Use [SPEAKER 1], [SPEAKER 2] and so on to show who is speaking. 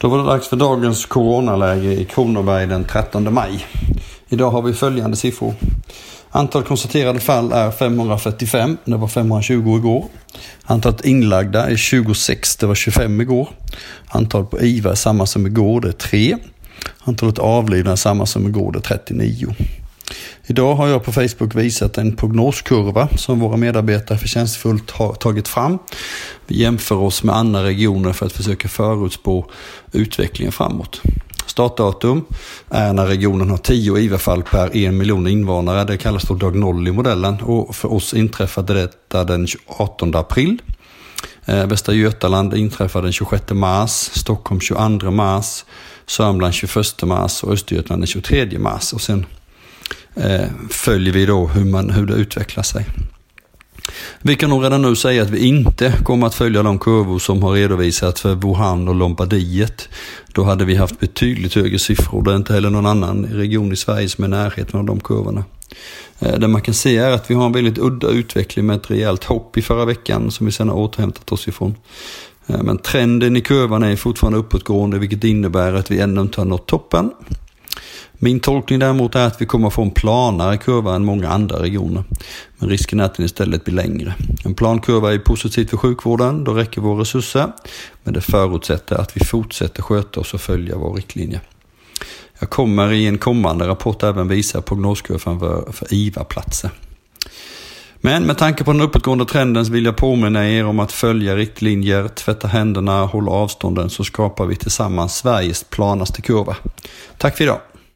[SPEAKER 1] Då var det dags för dagens coronaläge i Kronoberg den 13 maj. Idag har vi följande siffror. Antal konstaterade fall är 545, det var 520 igår. Antalet inlagda är 26, det var 25 igår. Antalet på IVA är samma som igår, det är 3. Antalet avlidna är samma som igår, det är 39. Idag har jag på Facebook visat en prognoskurva som våra medarbetare förtjänstfullt har tagit fram. Vi jämför oss med andra regioner för att försöka förutspå utvecklingen framåt. Startdatum är när regionen har 10 IVA-fall per en miljon invånare. Det kallas då dag 0 i modellen och för oss inträffade detta den 18 april. Eh, Västra Götaland inträffade den 26 mars, Stockholm 22 mars, Sörmland 21 mars och Östergötland den 23 mars. Och sen Eh, följer vi då hur, man, hur det utvecklar sig. Vi kan nog redan nu säga att vi inte kommer att följa de kurvor som har redovisats för Wuhan och Lombardiet. Då hade vi haft betydligt högre siffror. Det är inte heller någon annan region i Sverige som är i närheten av de kurvorna. Eh, det man kan se är att vi har en väldigt udda utveckling med ett rejält hopp i förra veckan som vi sedan har återhämtat oss ifrån. Eh, men trenden i kurvan är fortfarande uppåtgående vilket innebär att vi ännu inte har nått toppen. Min tolkning däremot är att vi kommer få en planare kurva än många andra regioner. Men risken är att den istället blir längre. En plan kurva är positivt för sjukvården, då räcker våra resurser. Men det förutsätter att vi fortsätter sköta oss och följa vår riktlinje. Jag kommer i en kommande rapport även visa prognoskurvan för, för IVA-platser. Men med tanke på den uppåtgående trenden så vill jag påminna er om att följa riktlinjer, tvätta händerna, hålla avstånden så skapar vi tillsammans Sveriges planaste kurva. Tack för idag!